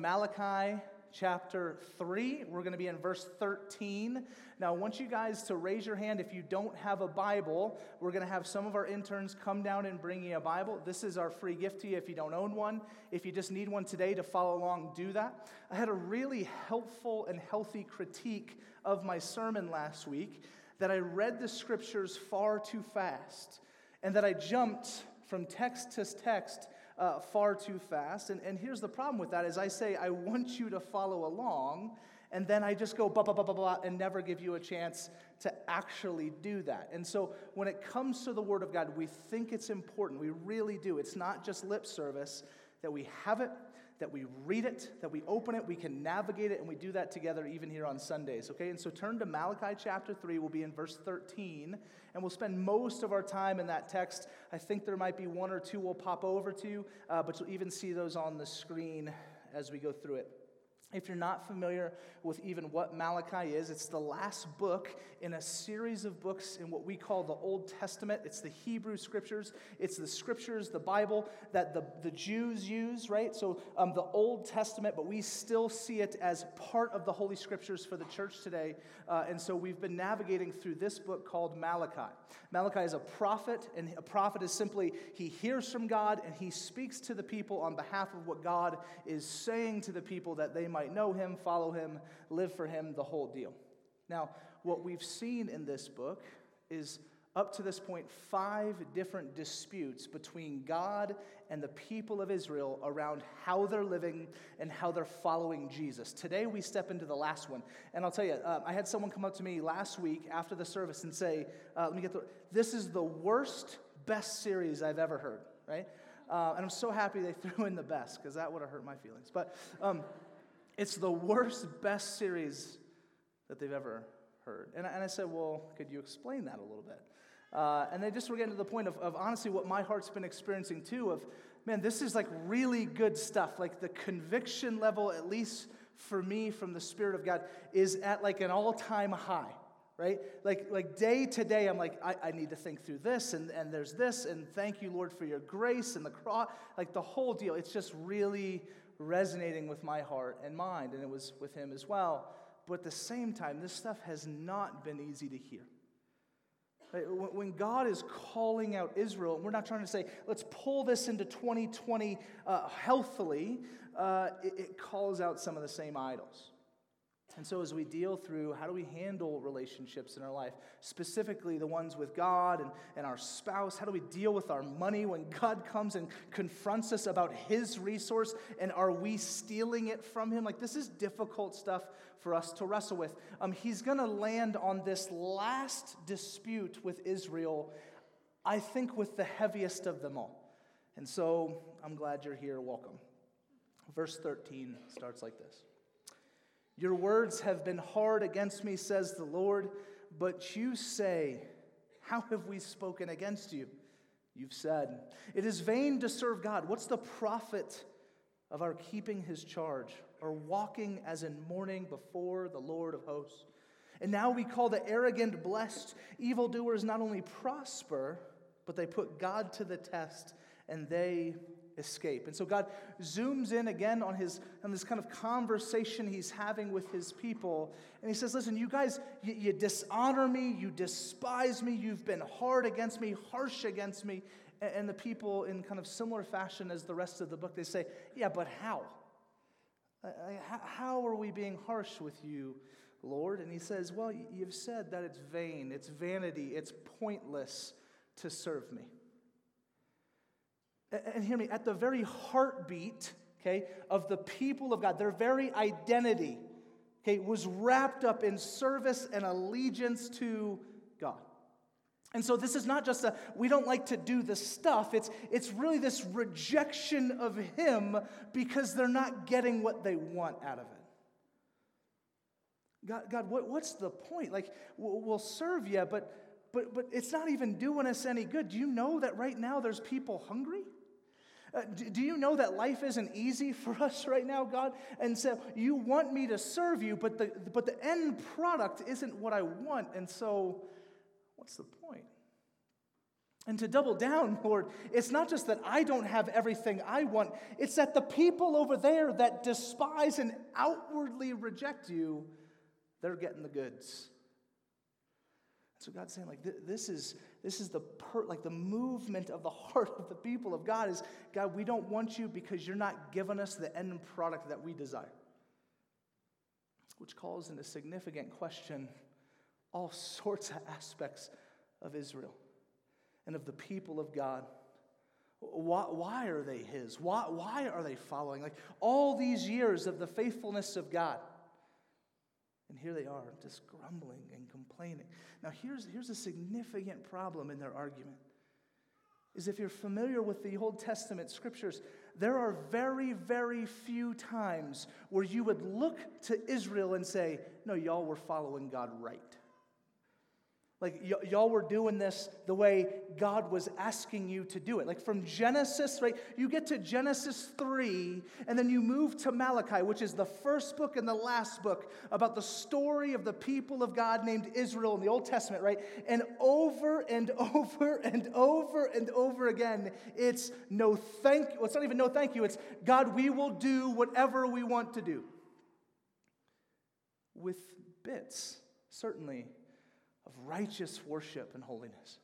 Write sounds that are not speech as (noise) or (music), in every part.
Malachi chapter 3. We're going to be in verse 13. Now, I want you guys to raise your hand if you don't have a Bible. We're going to have some of our interns come down and bring you a Bible. This is our free gift to you if you don't own one. If you just need one today to follow along, do that. I had a really helpful and healthy critique of my sermon last week that I read the scriptures far too fast and that I jumped from text to text uh, far too fast. And, and here's the problem with that is I say, I want you to follow along, and then I just go blah, blah, blah, blah, blah, and never give you a chance to actually do that. And so when it comes to the Word of God, we think it's important. We really do. It's not just lip service that we have it, that we read it, that we open it, we can navigate it, and we do that together even here on Sundays, okay? And so turn to Malachi chapter 3, we'll be in verse 13, and we'll spend most of our time in that text. I think there might be one or two we'll pop over to, uh, but you'll even see those on the screen as we go through it. If you're not familiar with even what Malachi is, it's the last book in a series of books in what we call the Old Testament. It's the Hebrew scriptures, it's the scriptures, the Bible that the, the Jews use, right? So um, the Old Testament, but we still see it as part of the Holy Scriptures for the church today. Uh, and so we've been navigating through this book called Malachi. Malachi is a prophet, and a prophet is simply he hears from God and he speaks to the people on behalf of what God is saying to the people that they might might know him, follow him, live for him, the whole deal. Now, what we've seen in this book is up to this point five different disputes between God and the people of Israel around how they're living and how they're following Jesus. Today we step into the last one. And I'll tell you, uh, I had someone come up to me last week after the service and say, uh, let me get the, this is the worst, best series I've ever heard, right? Uh, and I'm so happy they (laughs) threw in the best because that would have hurt my feelings. But, um, it's the worst, best series that they've ever heard. And I, and I said, Well, could you explain that a little bit? Uh, and they just were getting to the point of, of honestly what my heart's been experiencing too of, man, this is like really good stuff. Like the conviction level, at least for me from the Spirit of God, is at like an all time high right? Like, like day to day, I'm like, I, I need to think through this, and, and there's this, and thank you, Lord, for your grace and the cross. Like the whole deal. It's just really, resonating with my heart and mind, and it was with him as well. But at the same time, this stuff has not been easy to hear. When God is calling out Israel, and we're not trying to say, let's pull this into 2020 uh, healthily, uh, it, it calls out some of the same idols. And so, as we deal through how do we handle relationships in our life, specifically the ones with God and, and our spouse, how do we deal with our money when God comes and confronts us about His resource and are we stealing it from Him? Like, this is difficult stuff for us to wrestle with. Um, he's going to land on this last dispute with Israel, I think, with the heaviest of them all. And so, I'm glad you're here. Welcome. Verse 13 starts like this. Your words have been hard against me, says the Lord, but you say, How have we spoken against you? You've said, It is vain to serve God. What's the profit of our keeping his charge or walking as in mourning before the Lord of hosts? And now we call the arrogant blessed. Evildoers not only prosper, but they put God to the test and they escape. And so God zooms in again on, his, on this kind of conversation he's having with his people. And he says, Listen, you guys, you, you dishonor me, you despise me, you've been hard against me, harsh against me. And, and the people, in kind of similar fashion as the rest of the book, they say, Yeah, but how? How are we being harsh with you, Lord? And he says, Well, you've said that it's vain, it's vanity, it's pointless to serve me and hear me, at the very heartbeat, okay, of the people of God, their very identity, okay, was wrapped up in service and allegiance to God. And so this is not just a we don't like to do the stuff. It's it's really this rejection of him because they're not getting what they want out of it. God, God what, what's the point? Like we'll serve you, but but but it's not even doing us any good. Do you know that right now there's people hungry? Uh, do, do you know that life isn't easy for (laughs) us right now, God? And so you want me to serve you, but the, but the end product isn't what I want. And so, what's the point? And to double down, (laughs) Lord, it's not just that I don't have everything I want, it's that the people over there that despise and outwardly reject you, they're getting the goods. So God's saying, like, this is this is the per, like the movement of the (laughs) heart of the people of God is God, we don't want you because you're not giving us the end product that we desire. Which calls into significant question all (laughs) sorts of aspects of Israel and of the people of God. Why, why are they His? Why, why are they following? Like all these years of the faithfulness of God. And here they are, just grumbling and complaining. Now, here's, here's a significant problem in their argument. Is if you're familiar with the Old Testament scriptures, there are very, very few times where you would look to Israel and say, No, y'all were following God right. Like, y- y'all were doing this the way God was asking you to do it. Like, from Genesis, right? You get to Genesis 3, and then you move to Malachi, which is the first book and the last book about the story of the people of God named Israel in the Old Testament, right? And over and (laughs) over and over and over again, it's no thank you. It's not even no thank you, it's God, we will do whatever we want to do. With bits, certainly of righteous worship and holiness.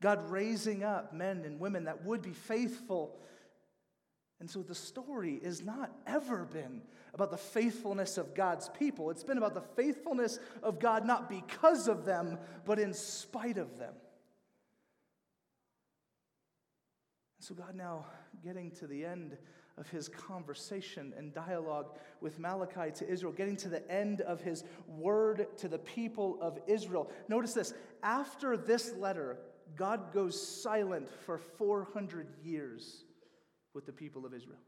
God raising up men and women that would be faithful. And so the story has not ever been about the faithfulness of God's people. It's been about the faithfulness of God not because of them, but in spite of them. And so God now getting to the end of his conversation and dialogue with Malachi to Israel, getting to the end of his word to the people of Israel. Notice this after this letter, God goes silent for 400 years with the people of Israel.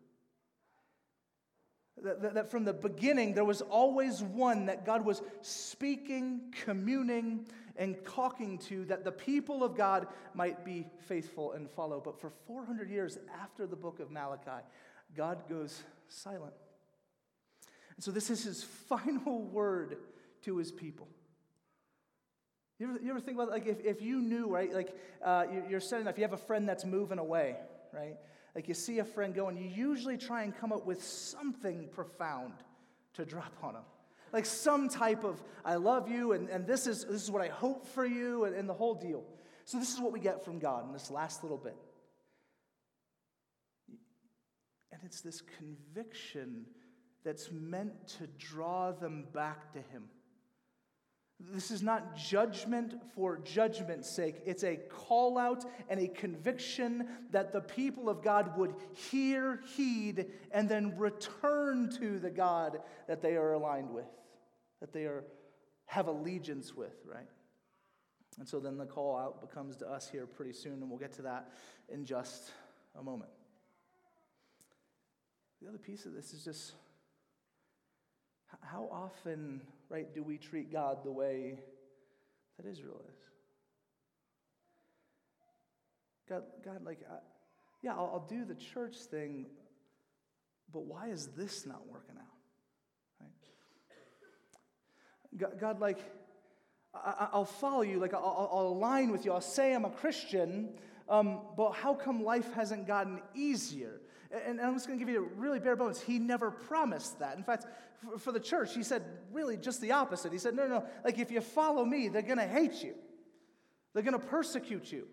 That, that, from the beginning, there was always one that God was speaking, communing, and talking to that the people of God might be faithful and follow. But for 400 years after the book of Malachi, God goes silent. And so this is his (laughs) final word to his people. You ever, you ever think about like if, if you knew, right? Like uh, you're setting up, you have a friend that's moving away, right? Like you see a friend go, and you usually try and come up with something profound to drop on them. Like some type of, I love you, and, and this, is, this is what I hope for you, and, and the whole deal. So, this is what we get from God in this last little bit. And it's this conviction that's meant to draw them back to Him. This is not judgment for judgment's sake. It's a call out and a conviction that the people of God would hear, heed, and then return to the God that they are aligned with, that they are, have allegiance with, right? And so then the call out becomes to us here pretty soon, and we'll get to that in just a moment. The other piece of this is just how often, right, do we treat God the way that Israel is? God, God like, I, yeah, I'll, I'll do the church thing, but why is this not working out? Right? God, like, I, will follow you, like, I'll, I'll, align with you, I'll say I'm a Christian, um, but how come life hasn't gotten easier? And I'm just going to give you a really bare bones. He never promised that. In fact, for the church, he said really just the opposite. He said, no, no, like if you follow me, they're going to hate you, they're going to persecute you.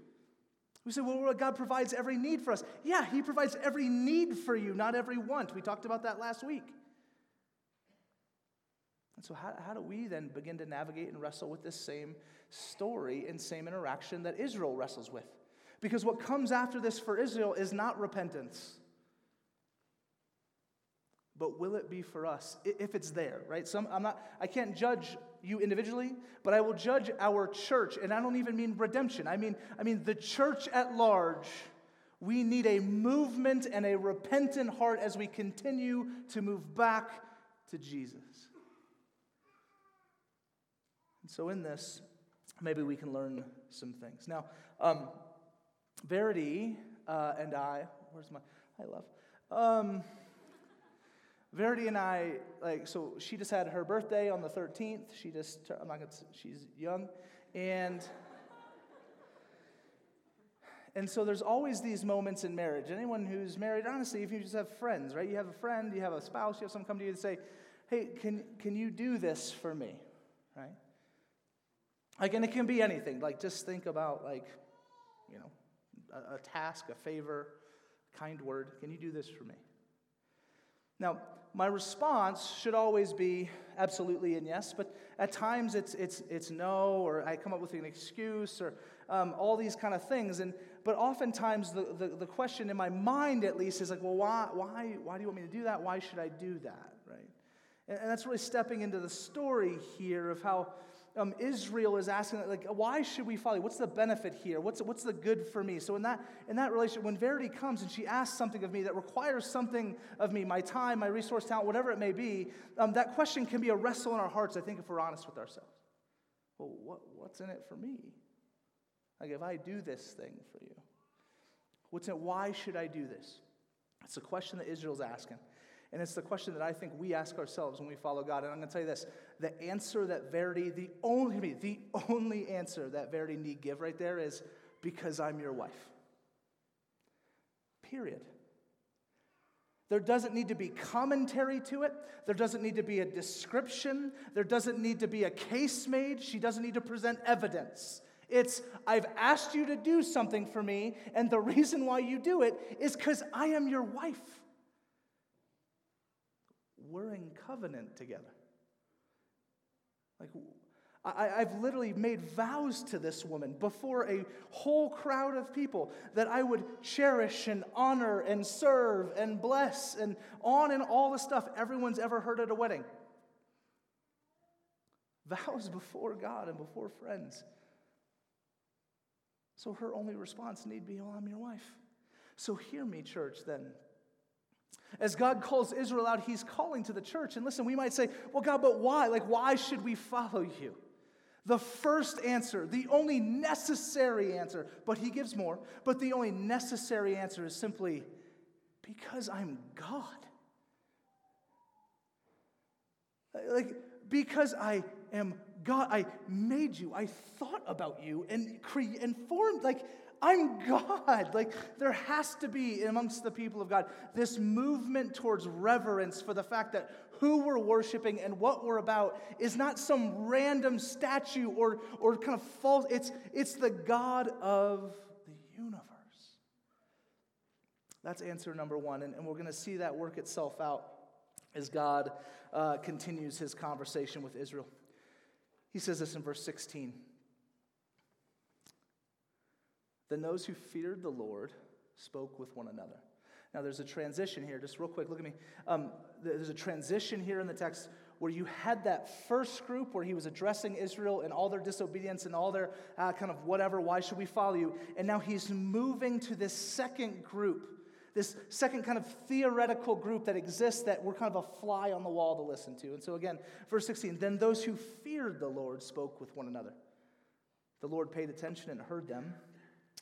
We say, well, God provides every need for us. Yeah, He provides every need for you, not every want. We talked about that last week. And so, how, how do we then begin to navigate and wrestle with this same story and same interaction that Israel wrestles with? Because what comes after this for Israel is not repentance but will it be for us if it's there right? Some i'm not i can't judge you individually but i will judge our church and i don't even mean redemption. I mean i mean the church at large we need a movement and a repentant heart as we continue to move back to jesus. And so in this maybe we can learn some things. Now um, verity uh, and i where's my i love um, Verity and I, like, so she just had her birthday on the 13th. She just, I'm not gonna, she's young. And And so there's always these moments in marriage. Anyone who's married, honestly, if you just have friends, right? You have a friend, you have a spouse, you have someone come to you and say, hey, can, can you do this for me? Right? Like, and it can be anything. Like, just think about, like, you know, a, a task, a favor, a kind word. Can you do this for me? Now, my response should always be absolutely and yes, but at times it's, it's, it's no, or I come up with an excuse, or um, all these kind of things. And, but oftentimes the, the, the, question in my mind, at least, is like, well, why, why, why do you want me to do that? Why should I do that, right? And, and that's really stepping into the story here of how um, Israel is asking, like, why should we follow? you? What's the benefit here? What's, what's the good for me? So in that, in that relationship, when Verity comes and she asks something of me that requires something of me, my time, my resource, talent, whatever it may be, um, that question can be a wrestle in our hearts, I think, if we're honest with ourselves. Well, what, what's in it for me? Like, if I do this thing for you, what's in it? Why should I do this? It's a question that Israel's asking. And it's the question that I think we ask ourselves when we follow God. And I'm going to tell you this the answer that Verity, the only, the only answer that Verity need give right there is because I'm your wife. Period. There doesn't need to be commentary to it. There doesn't need to be a description. There doesn't need to be a case made. She doesn't need to present evidence. It's, I've asked you to do something for me, and the reason why you do it is because I am your wife we're in covenant together. Like, I, have literally made vows to this woman before a whole crowd of people that I would cherish and honor and serve and bless and on and all the stuff everyone's ever heard at a wedding. Vows before God and before friends. So her only response need be, Oh, I'm your wife. So hear me, church, then. As God calls Israel out, he's calling to the church. And listen, we might say, well, God, but why? Like, why should we follow you? The first answer, the only necessary answer, but he gives more, but the only necessary answer is simply because I'm God. Like, because I am God, I made you, I thought about you and, cre- and formed, like, I'm God. Like, there has to be amongst the people of God this movement towards reverence for the fact that who we're worshiping and what we're about is not some random statue or, or kind of false, it's, it's the God of the universe. That's answer number one. And, and we're going to see that work itself out as God uh, continues his conversation with Israel. He says this in verse 16. Then those who feared the Lord spoke with one another. Now, there's a transition here, just real quick, look at me. Um, there's a transition here in the text where you had that first group where he was addressing Israel and all their disobedience and all their uh, kind of whatever, why should we follow you? And now he's moving to this second group, this second kind of theoretical group that exists that we're kind of a fly on the wall to listen to. And so again, verse 16, then those who feared the Lord spoke with one another. The Lord paid attention and heard them.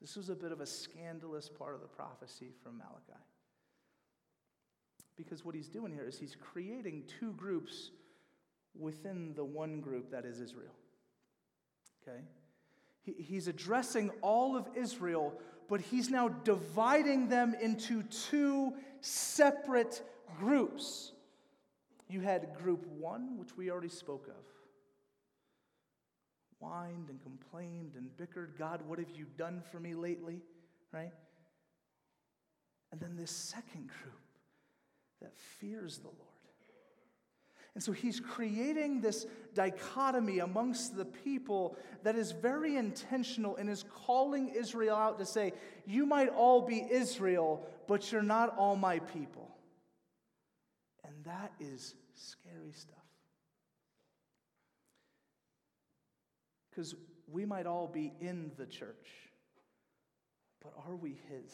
this was a bit of a scandalous part of the prophecy from Malachi. Because what he's doing here is he's creating two groups within the one group that is Israel. Okay? He, he's addressing all of Israel, but he's now dividing them into two separate groups. You had group one, which we already spoke of whined and complained and bickered. God, what have you done for me lately? Right? And then this second group that fears the Lord. And so he's creating this dichotomy amongst the people that is very intentional and is calling Israel out to say, You might all be Israel, but you're not all my people. And that is scary stuff. Because we might all be in the church, but are we His?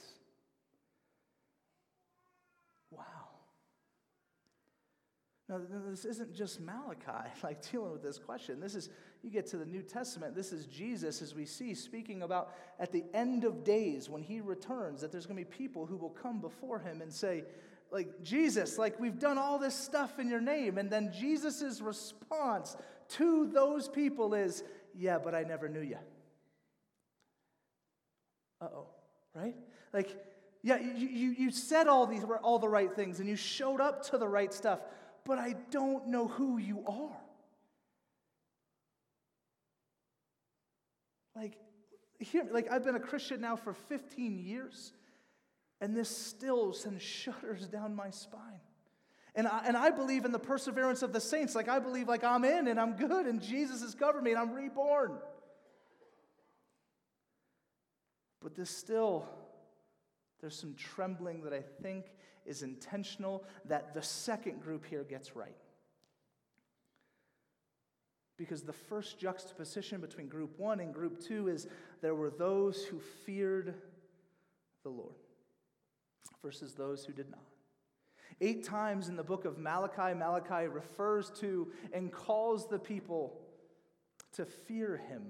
Wow. Now, this isn't just Malachi, (laughs) like dealing with this question. This is, you get to the New Testament, this is Jesus, as we see, speaking about at the end of days when he returns, that there's going to be people who will come before him and say, like, Jesus, like, we've done all this stuff in your name. And then Jesus' response to those people is, yeah, but I never knew you. Uh oh, right? Like, yeah, you, you, said all, these, all the right things and you showed up to the right stuff, but I don't know who you are. Like, here, like I've been a Christian now for 15 years, and this still sends shudders down my spine. And I, and I believe in the perseverance of the saints. Like I believe like I'm in and I'm good and Jesus has covered me and I'm reborn. But this still, there's some trembling that I think is intentional that the second group here gets right. Because the first juxtaposition between group one and group two is there were those who feared the Lord versus those who did not. Eight times in the book of Malachi, Malachi refers to and calls the people to fear him.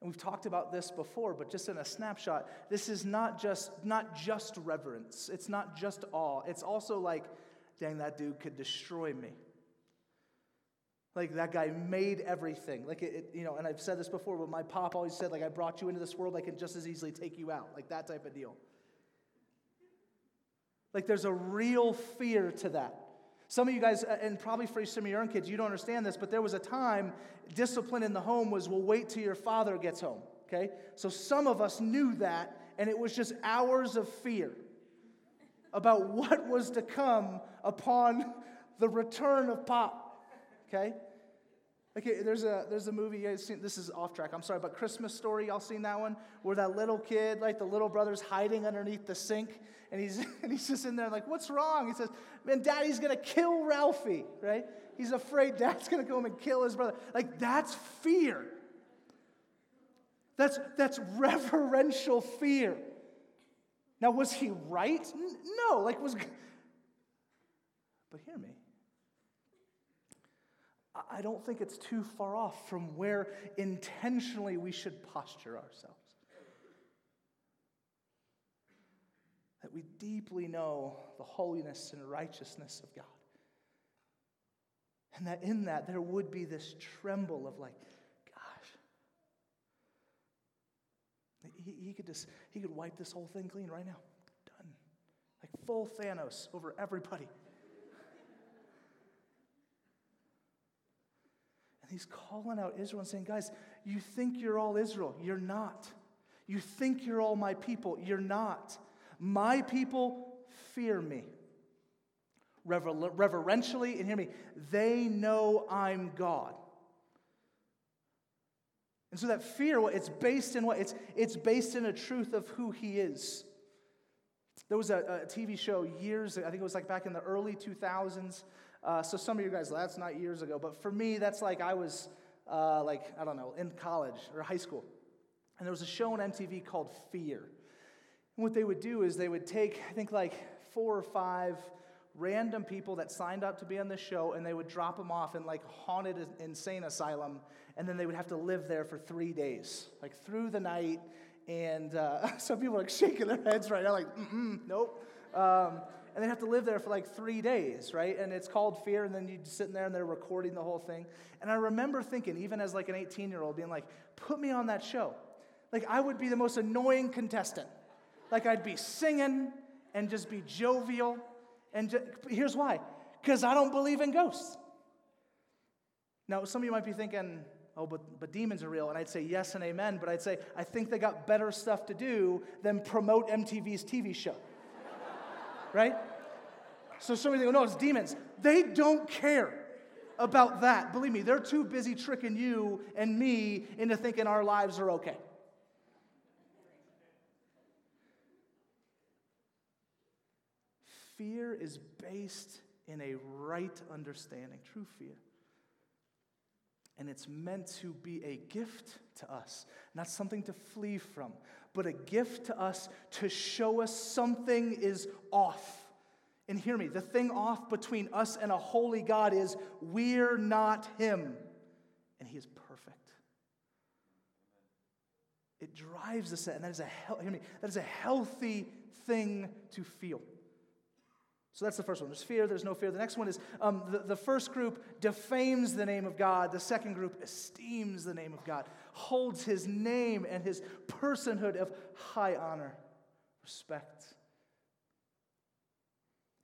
And we've talked about this before, but just in a snapshot, this is not just not just reverence. It's not just awe. It's also like, dang, that dude could destroy me. Like that guy made everything. Like it, it, you know, and I've said this before, but my pop always said, like, I brought you into this world, I can just as easily take you out. Like that type of deal. Like there's a real fear to that. Some of you guys, uh, and probably for some of your own kids, you don't understand this, but there was a time discipline in the home was, well, wait till your father gets home. Okay? So some of us knew that, and it was just hours of fear about (laughs) what was to come upon the return of Pop. Okay? Okay, there's a there's a movie you guys seen. This is off track. I'm sorry, but Christmas Story. Y'all seen that one where that little kid, like the little brother's hiding underneath the sink, and he's (laughs) and he's just in there like, "What's wrong?" He says, "Man, Daddy's gonna kill Ralphie." Right? He's afraid Dad's gonna go home and kill his brother. Like that's fear. That's that's reverential fear. Now, was he right? No. Like was. But hear me. I don't think it's too far off from where intentionally we should posture ourselves. That we deeply know the holiness and righteousness of God. And that in that there would be this tremble of like, gosh, he, he could just, he could wipe this whole thing clean right now. Done. Like full Thanos over everybody. He's calling out Israel and saying, guys, you think you're all Israel. You're not. You think you're all my people. You're not. My people fear me. Rever- reverentially, and hear me, they know I'm God. And so that fear, it's based in what? It's, it's based in a truth of who he is. There was a, a TV show years, I think it was like back in the early 2000s. Uh, so some of you guys, that's not years ago, but for me, that's like I was uh, like, I don't know, in college or high school. And there was a show on MTV called Fear. And what they would do is they would take, I think, like four or five random people that signed up to be on the show and they would drop them off in like haunted insane asylum and then they would have to live there for three days like through the night and uh, (laughs) some people are like shaking their heads right now like mm nope um, and they have to live there for like three days, right? And it's called fear, and then you sit in there and they're recording the whole thing. And I remember thinking, even as like an 18 year old, being like, put me on that show. Like I would be the most annoying contestant. Like I'd be singing and just be jovial. And just, here's why because I don't believe in ghosts. Now, some of you might be thinking, oh, but, but demons are real. And I'd say yes and amen, but I'd say, I think they got better stuff to do than promote MTV's TV show right? So some of you go, no, it's demons. They don't care about that. Believe me, they're too busy tricking you and me into thinking our lives are okay. Fear is based in a right understanding, true fear. And it's meant to be a gift to us, not something to flee from, but a gift to us to show us something is off. And hear me, the thing off between us and a holy God is we're not Him, and He is perfect. It drives us, and that is a hear me, that is a healthy thing to feel. So that's the first one. There's fear, there's no fear. The next one is um, the, the first group defames the name of God. The second group esteems the name of God, holds his name and his personhood of high honor, respect.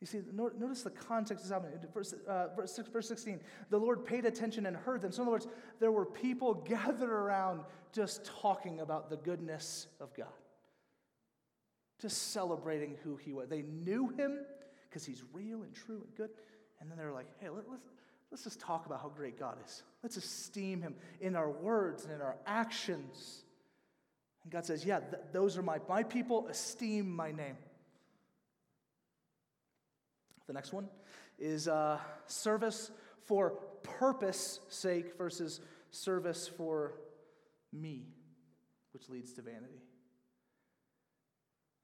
You see, notice the context is happening. Verse, uh, verse, verse 16, the Lord paid attention and heard them. So, in other words, there were people gathered around just talking about the goodness of God, just celebrating who He was. They knew Him because He's real and true and good. And then they're like, hey, let, let's, let's just talk about how great God is. Let's esteem Him in our words and in our actions. And God says, yeah, th- those are my, my people, esteem my name. The next one is uh, service for purpose sake versus service for me, which leads to vanity.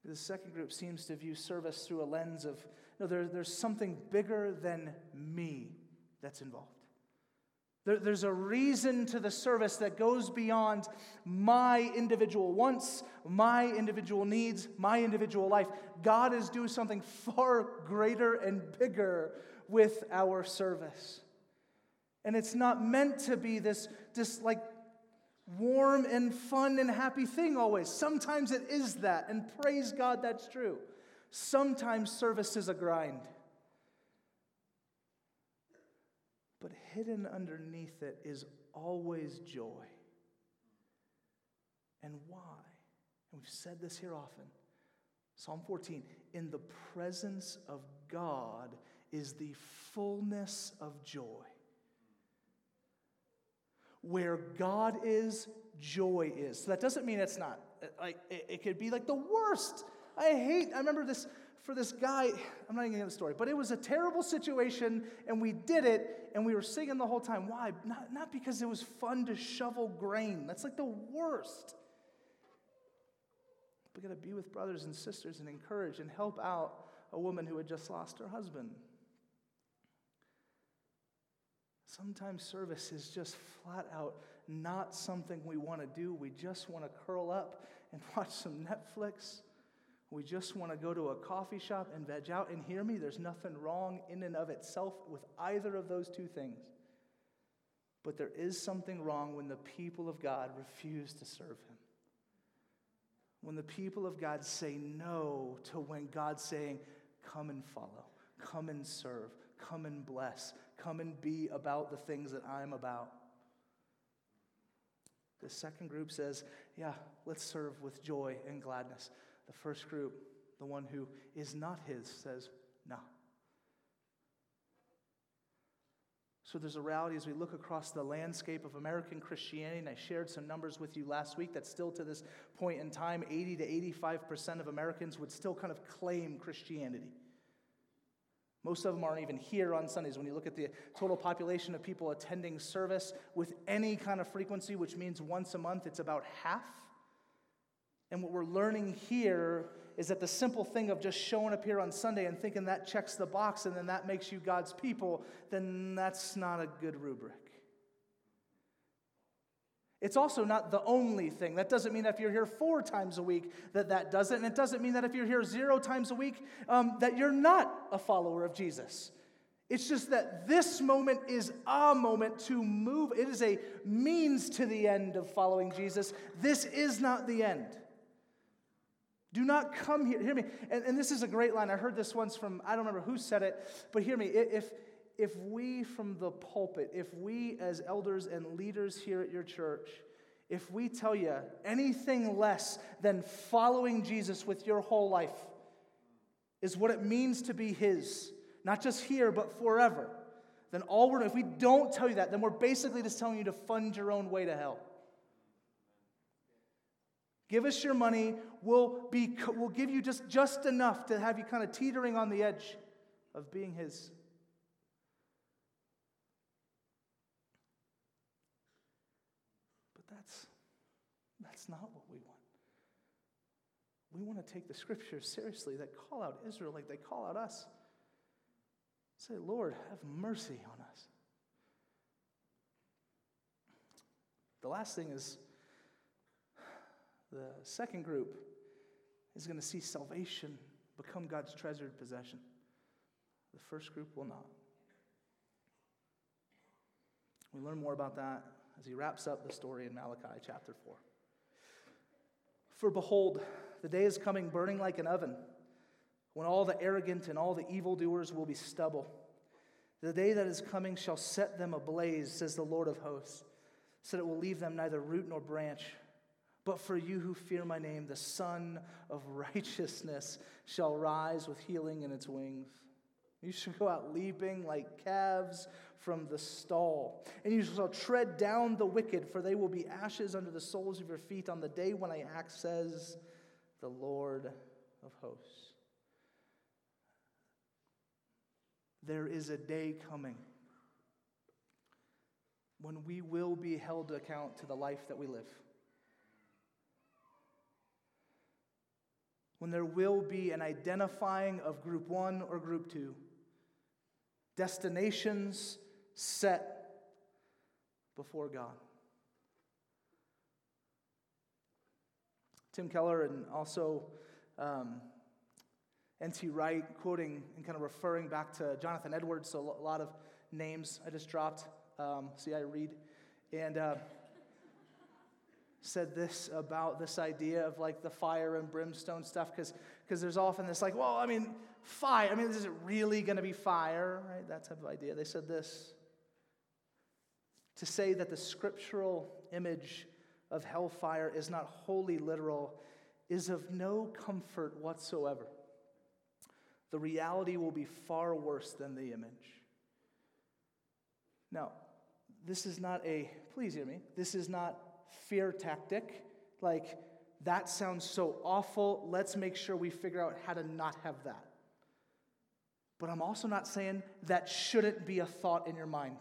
The second group seems to view service through a lens of no, there, there's something bigger than me that's involved. There, there's a reason to the service that goes beyond my individual wants, my individual needs, my individual life. God is doing something far greater and bigger with our service. And it's not meant to be this, this like warm and fun and happy thing always. Sometimes it is that, and praise God that's true. Sometimes service is a grind. But hidden underneath it is always joy. And why? And we've said this here often. Psalm 14 In the presence of God is the fullness of joy. Where God is, joy is. So that doesn't mean it's not. Like it, it could be like the worst. I hate. I remember this for this guy, I'm not even getting the story, but it was a terrible situation and we did it and we were singing the whole time. Why? Not, not because it was fun to shovel grain. That's like the worst. We got to be with brothers and sisters and encourage and help out a woman who had just lost her husband. Sometimes service is just flat out not something we want to do. We just want to curl up and (laughs) watch some Netflix we just want to go to a coffee shop and veg out. And hear me, there's nothing wrong in and of itself with either of those two things. But there is something wrong when the people of God refuse to serve Him. When the people of God say no to when God's saying, come and follow, come and serve, come and bless, come and be about the things that I'm about. The second group says, yeah, let's serve with joy and gladness. The first group, the one who is not his, says, no. So there's a reality as we look across the landscape of American Christianity, and I shared some numbers with you last week that still to this point in time, 80 to 85% of Americans would still kind of claim Christianity. Most of them aren't even here on Sundays. When you look at the total population of people attending service with any kind of frequency, which means once a month, it's about half. And what we're learning here is that the simple thing of just showing up here on Sunday and thinking that checks the box and then that makes you God's people, then that's not a good rubric. It's also not the only thing. That doesn't mean that if you're here four times a week that that does it. And it doesn't mean that if you're here zero times a week um, that you're not a follower of Jesus. It's just that this moment is a moment to move. It is a means to the end of following Jesus. This is not the end. Do not come here. Hear me. And, and this is a great line. I heard this once from, I don't remember who said it, but hear me. If, if we from the pulpit, if we as elders and leaders here at your church, if we tell you anything less than following Jesus with your whole life is what it means to be His, not just here, but forever, then all we're, if we don't tell you that, then we're basically just telling you to fund your own way to hell. Give us your money. We'll, be, we'll give you just, just enough to have you kind of teetering on the edge of being His. But That's, that's not what we want. We want to take the scriptures seriously that call out Israel like they call out us. Say, Lord, have mercy on us. The last thing is the second group is going to see salvation become God's treasured possession. The first group will not. We learn more about that as he wraps up the story in Malachi chapter 4. For behold, the day is coming burning like an oven, when all the arrogant and all the evildoers will be stubble. The day that is coming shall set them ablaze, says the Lord of hosts, so that it will leave them neither root nor branch. But for you who fear my name, the Sun of (laughs) righteousness shall rise with healing in its wings. You shall go out leaping like calves from the stall. And you shall tread down the wicked, for they will be ashes under the soles of your feet on the day when I act, says the Lord of hosts. There is a day coming when we will be held to account to the life that we live. When there will be an identifying of group one or group two destinations set before God. Tim Keller and also um, N.T. Wright quoting and kind of referring back to Jonathan Edwards, so a lot of names I just dropped. Um, see, I read. And uh, said this about this idea of like the fire and brimstone stuff, because there's often this like, well, I mean, fire. I mean, is it really going to be fire? Right? That type of idea. They said this to say that the scriptural image of hellfire is not wholly literal is of no comfort whatsoever. The reality will be far worse than the image. Now, this is not a, please hear me, this is not fear tactic. Like, that sounds so awful. Let's make sure we figure out how to not have that. But I'm also not saying that shouldn't be a thought in your mind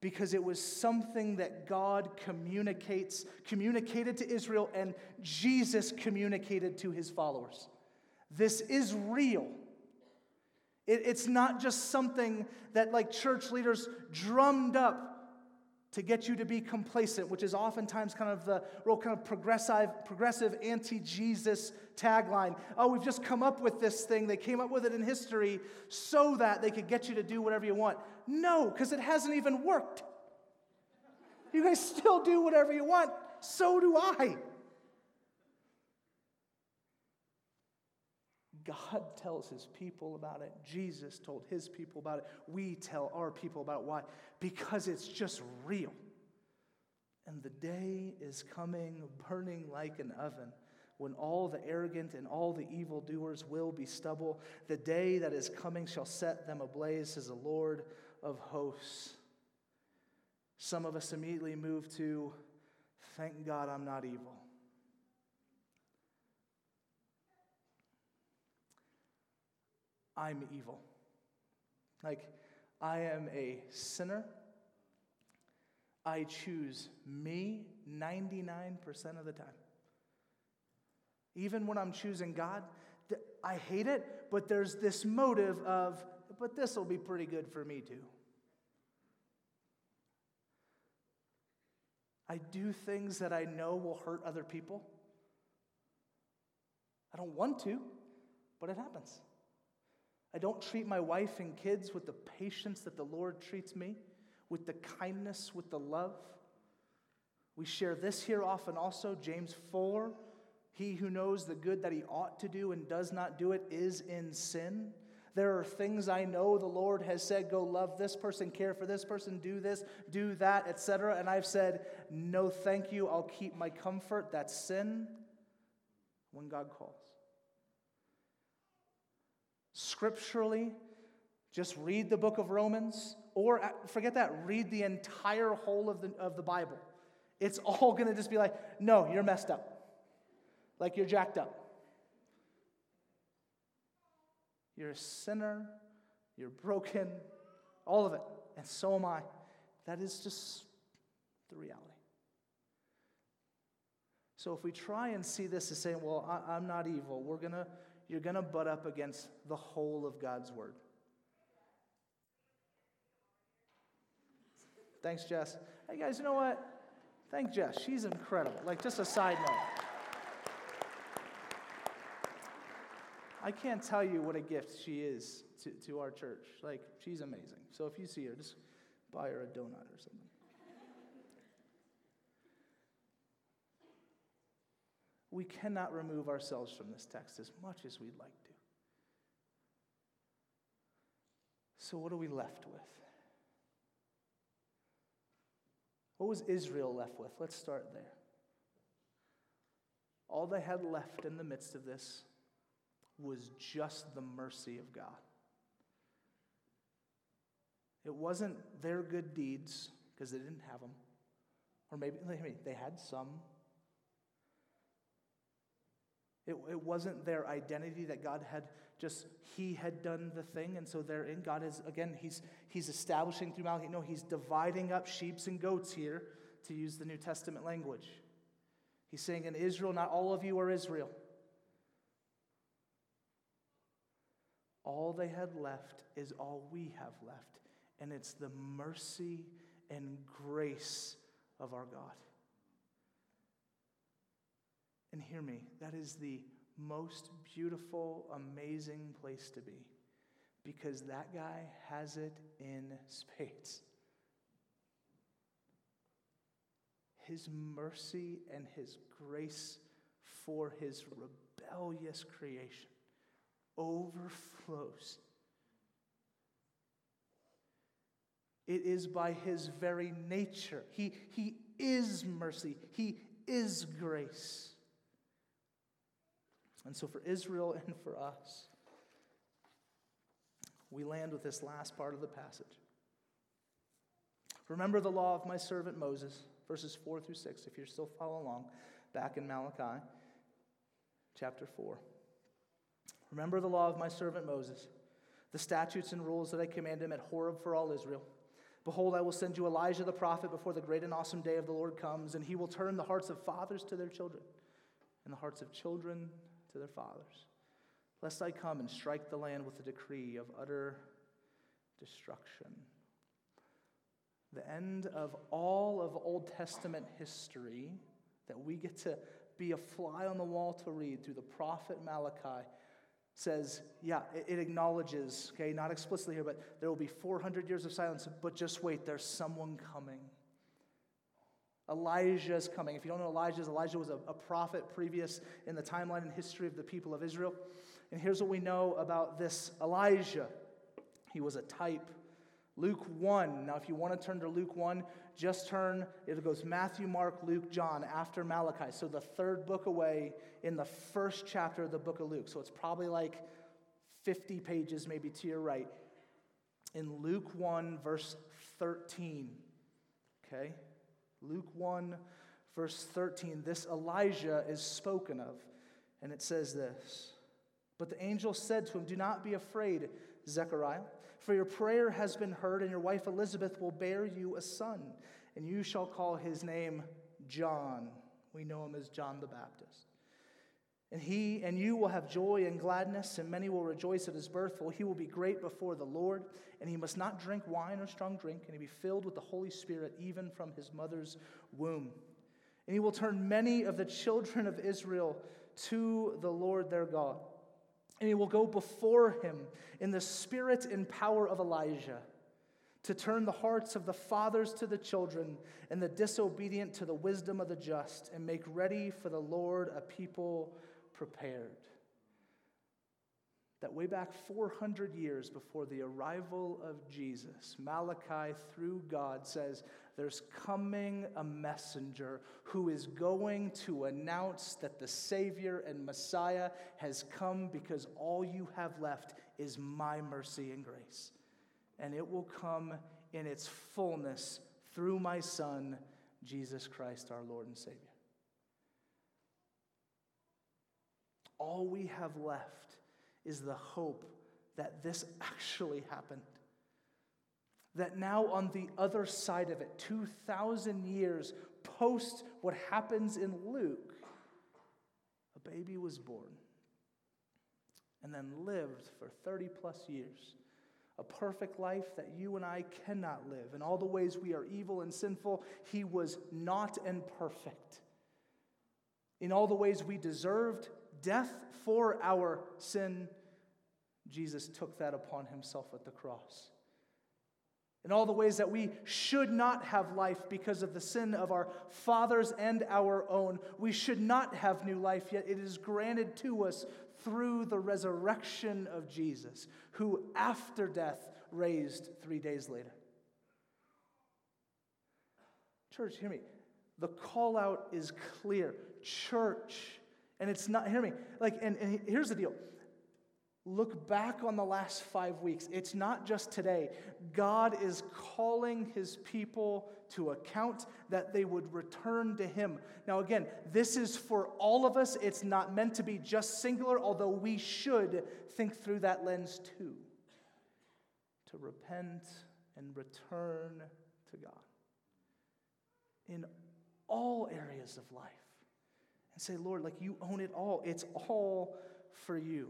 because it was something that God communicates communicated to Israel and Jesus communicated to his followers. This is real. It, it's not just something that like church leaders drummed up to get you to be complacent, which is oftentimes kind of the real kind of progressive, progressive anti-Jesus tagline. Oh, we've just come up with this thing. They came up with it in history so that they could get you to do whatever you want. No, because it hasn't even worked. You guys still do whatever you want. So do I. God tells his people about it. Jesus told his people about it. We tell our people about it. Why? Because it's just real. And the day is coming, burning like an oven, when all the arrogant and all the evildoers will be stubble. The day that is coming shall set them ablaze, says the Lord of hosts. Some of us immediately move to, thank God I'm not evil. I'm evil. Like, I am a sinner. I choose me 99% of the time. Even when I'm choosing God, I hate it, but there's this motive of, but this will be pretty good for me too. I do things that I know will hurt other people. I don't want to, but it happens. I don't treat my wife and kids with the patience that the Lord treats me, with the kindness, with the love. We share this here often also, James 4. He who knows the good that he ought to do and does not do it is in sin. There are things I know the Lord has said, go love this person, care for this person, do this, do that, etc. And I've said, no, thank you, I'll keep my comfort. That's sin when God calls. Scripturally, just read the book of Romans, or uh, forget that, read the entire whole of the, of the Bible. It's all going to just be like, no, you're messed up. Like you're jacked up. You're a sinner, you're broken, all of it. And so am I. That is just the reality. So if we try and see this as saying, well, I, am not evil, we're gonna, you're going to butt up against the whole of God's word. Thanks, Jess. Hey, guys, you know what? Thank Jess. She's incredible. Like, just a side note. I can't tell you what a gift she is to, to our church. Like, she's amazing. So if you see her, just buy her a donut or something. We cannot remove ourselves from this text as much as we'd like to. So, what are we left with? What was Israel left with? Let's start there. All they had left in the midst of this was just the mercy of God. It wasn't their good deeds, because they didn't have them. Or maybe they had some, it, it wasn't their identity that God had just, He had done the thing. And so therein, God is, again, He's, he's establishing through Malachi, no, He's dividing up sheep and goats here, to use the New Testament language. He's saying, in Israel, not all of you are Israel. All they had left is all we have left, and it's the mercy and grace of our God. And hear me, that is the most beautiful, amazing place to be because that guy has it in spades. His mercy and his grace for his rebellious creation overflows. It is by his very nature. He, he is mercy, he is grace. And so, for Israel (laughs) and for us, we land with this last part of the passage. Remember the law of my servant Moses, verses 4 through 6, if you're still following along, back in Malachi chapter 4. Remember the law of my servant Moses, the statutes and rules that I commanded him at Horeb for all Israel. Behold, I will send you Elijah the prophet before the great and awesome day of the Lord comes, and he will turn the hearts of fathers to their children, and the hearts of children to their fathers, lest I come and strike the land with a decree of utter destruction. The end of all of Old Testament history that we get to be a fly on the wall to read through the prophet Malachi says, yeah, it acknowledges, okay, not explicitly here, but there will be 400 years of silence, but just wait, there's someone coming. Elijah is coming. If you don't know Elijah, Elijah was a, a, prophet previous in the timeline and history of the people of Israel. And here's what we know about this Elijah he was a type. Luke 1. Now, if you want to turn to Luke 1, just turn, it goes Matthew, Mark, Luke, John after Malachi. So the third book away in the first chapter of the book of Luke. So it's probably like 50 pages maybe to your right. In Luke 1, verse 13. Okay? Luke 1, verse 13, this Elijah is spoken of, and it says this But the angel said to him, Do not be afraid, Zechariah, for your prayer has been heard, and your wife Elizabeth will bear you a son, and you shall call his name John. We know him as John the Baptist. And he and you will have joy and gladness, and many will rejoice at his birth, for he will be great before the Lord. And he must not drink wine or strong drink, and he be filled with the Holy Spirit even from his mother's womb. And he will turn many of the children of Israel to the Lord their God. And he will go before him in the spirit and power of Elijah to turn the hearts of the fathers to the children and the disobedient to the wisdom of the just, and make ready for the Lord a people prepared. That way back 400 years before the arrival of Jesus, Malachi, through God, says, There's coming a messenger who is going to announce that the Savior and Messiah has come because all you have left is my mercy and grace. And it will come in its fullness through my Son, Jesus Christ, our Lord and Savior. All we have left is the hope that this (laughs) actually happened. That now, on the other side of it, 2,000 years post what happens in Luke, a baby was born and then lived for 30 plus years. A perfect life that you and I cannot live. In all the ways we are evil and sinful, he was not and perfect. In all the ways we deserved death for our sin, Jesus took that upon himself at the cross. In all the ways that we should not have life because of the sin of our fathers and our own, we should not have new life, yet it is granted to us through the resurrection of Jesus, who after death raised three days later. Church, hear me. The call out is clear. Church, and it's not, hear me, like, and, and here's the deal. Look back on the last five weeks. It's not just today. God is calling his people to account that they would return to him. Now, again, this is for all of us. It's not meant to be just singular, although we should think through that lens too. To repent and return to God in all areas of life and say, Lord, like you own it all, it's all for you.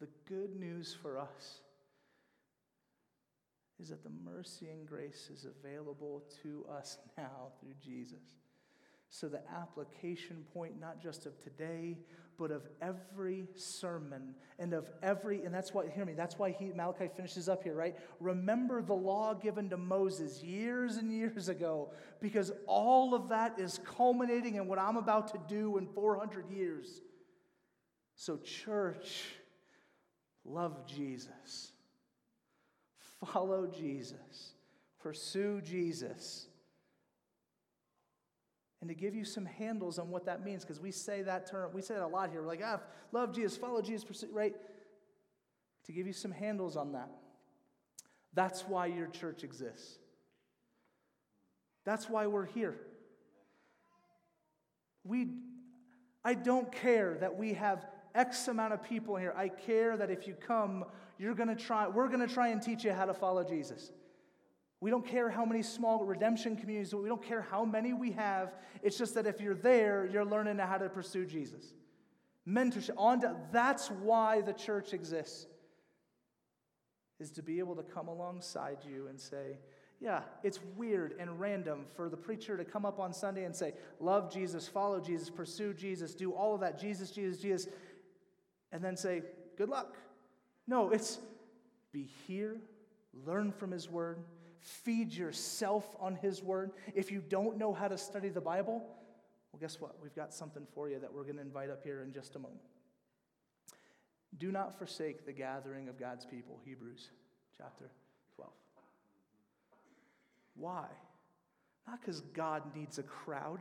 The good news for us is that the mercy and grace is available to us (laughs) now through Jesus. So, the application point, not just of today, but of every sermon and of every, and that's why, hear me, that's why he, Malachi finishes up here, right? Remember the law given to Moses years and years ago, because all of that is culminating in what I'm about to do in 400 years. So, church, love Jesus, follow Jesus, pursue Jesus and to give you some handles on what that means, because we say that term, we say that a lot here. We're like, ah, love Jesus, follow Jesus, pursue, right? To give you some handles on that. That's why your church exists. That's why we're here. We, I don't care that we have X amount of people here. I care that if you come, you're to try, we're going to try and teach you how to follow Jesus. We don't care how many small redemption communities, we don't care how many we have. It's just that if you're there, you're learning how to pursue Jesus. Mentorship, on to, that's why the church exists, is to be able to come alongside you and say, yeah, it's weird and random for the preacher to come up on Sunday and say, love Jesus, follow Jesus, pursue Jesus, do all of that, Jesus, Jesus, Jesus, and then say, good luck. No, it's be here, learn from his word, Feed yourself on His Word. If you don't know how to study the Bible, well, guess what? We've got something for you that we're going to invite up here in just a moment. Do not forsake the gathering of God's people, Hebrews chapter 12. Why? Not because God needs a crowd.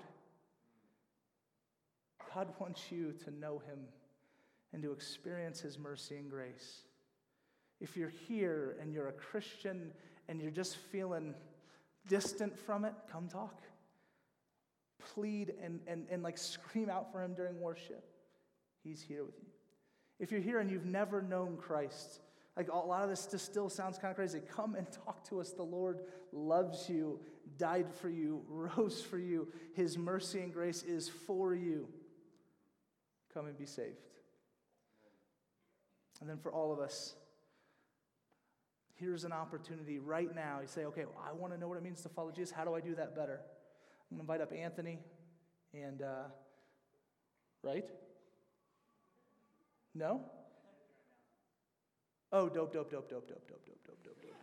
God wants you to know Him and to experience His mercy and grace. If you're here and you're a Christian and you're just feeling distant from it, come talk. Plead and, and, and like scream out for him during worship. He's here with you. If you're here and you've never known Christ, like a lot of this just still sounds kind of crazy. Come and talk to us. The Lord loves you, died for you, rose for you. His mercy and grace is for you. Come and be saved. And then for all of us, here's an opportunity right now. You say, okay, well, I want to know what it means to follow Jesus. How do I do that better? I'm going to invite up Anthony and, uh, right? No? Oh, dope, dope, dope, dope, dope, dope, dope, dope, dope, dope.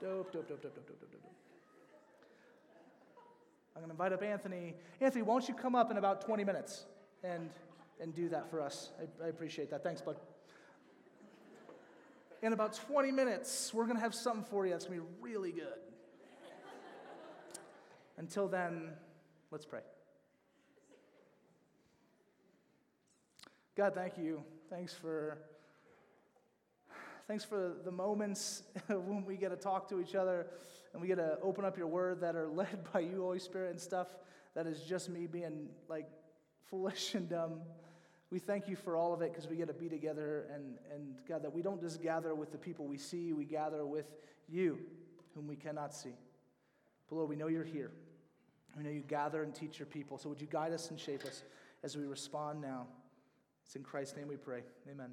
Dope, dope, dope, dope, dope, dope, dope, dope. I'm going to invite up Anthony. Anthony, won't you come up in about 20 minutes and, and do that for us? I, I appreciate that. Thanks, bud in about 20 minutes, we're going to have something for you that's going to be really good. Until then, let's pray. God, thank you. Thanks for thanks for the moments (laughs) when we get to talk to each other and we get to open up your word that are (laughs) led by you, Holy Spirit, and stuff that is just me being like foolish and dumb. We thank you for all of it because we get to be together and, and God, that we don't just gather with the people we see, we gather with you, whom we cannot see. But Lord, we know you're here. We know you gather and teach your people. So would you guide us and shape us as we respond now? It's in Christ's name we pray. Amen.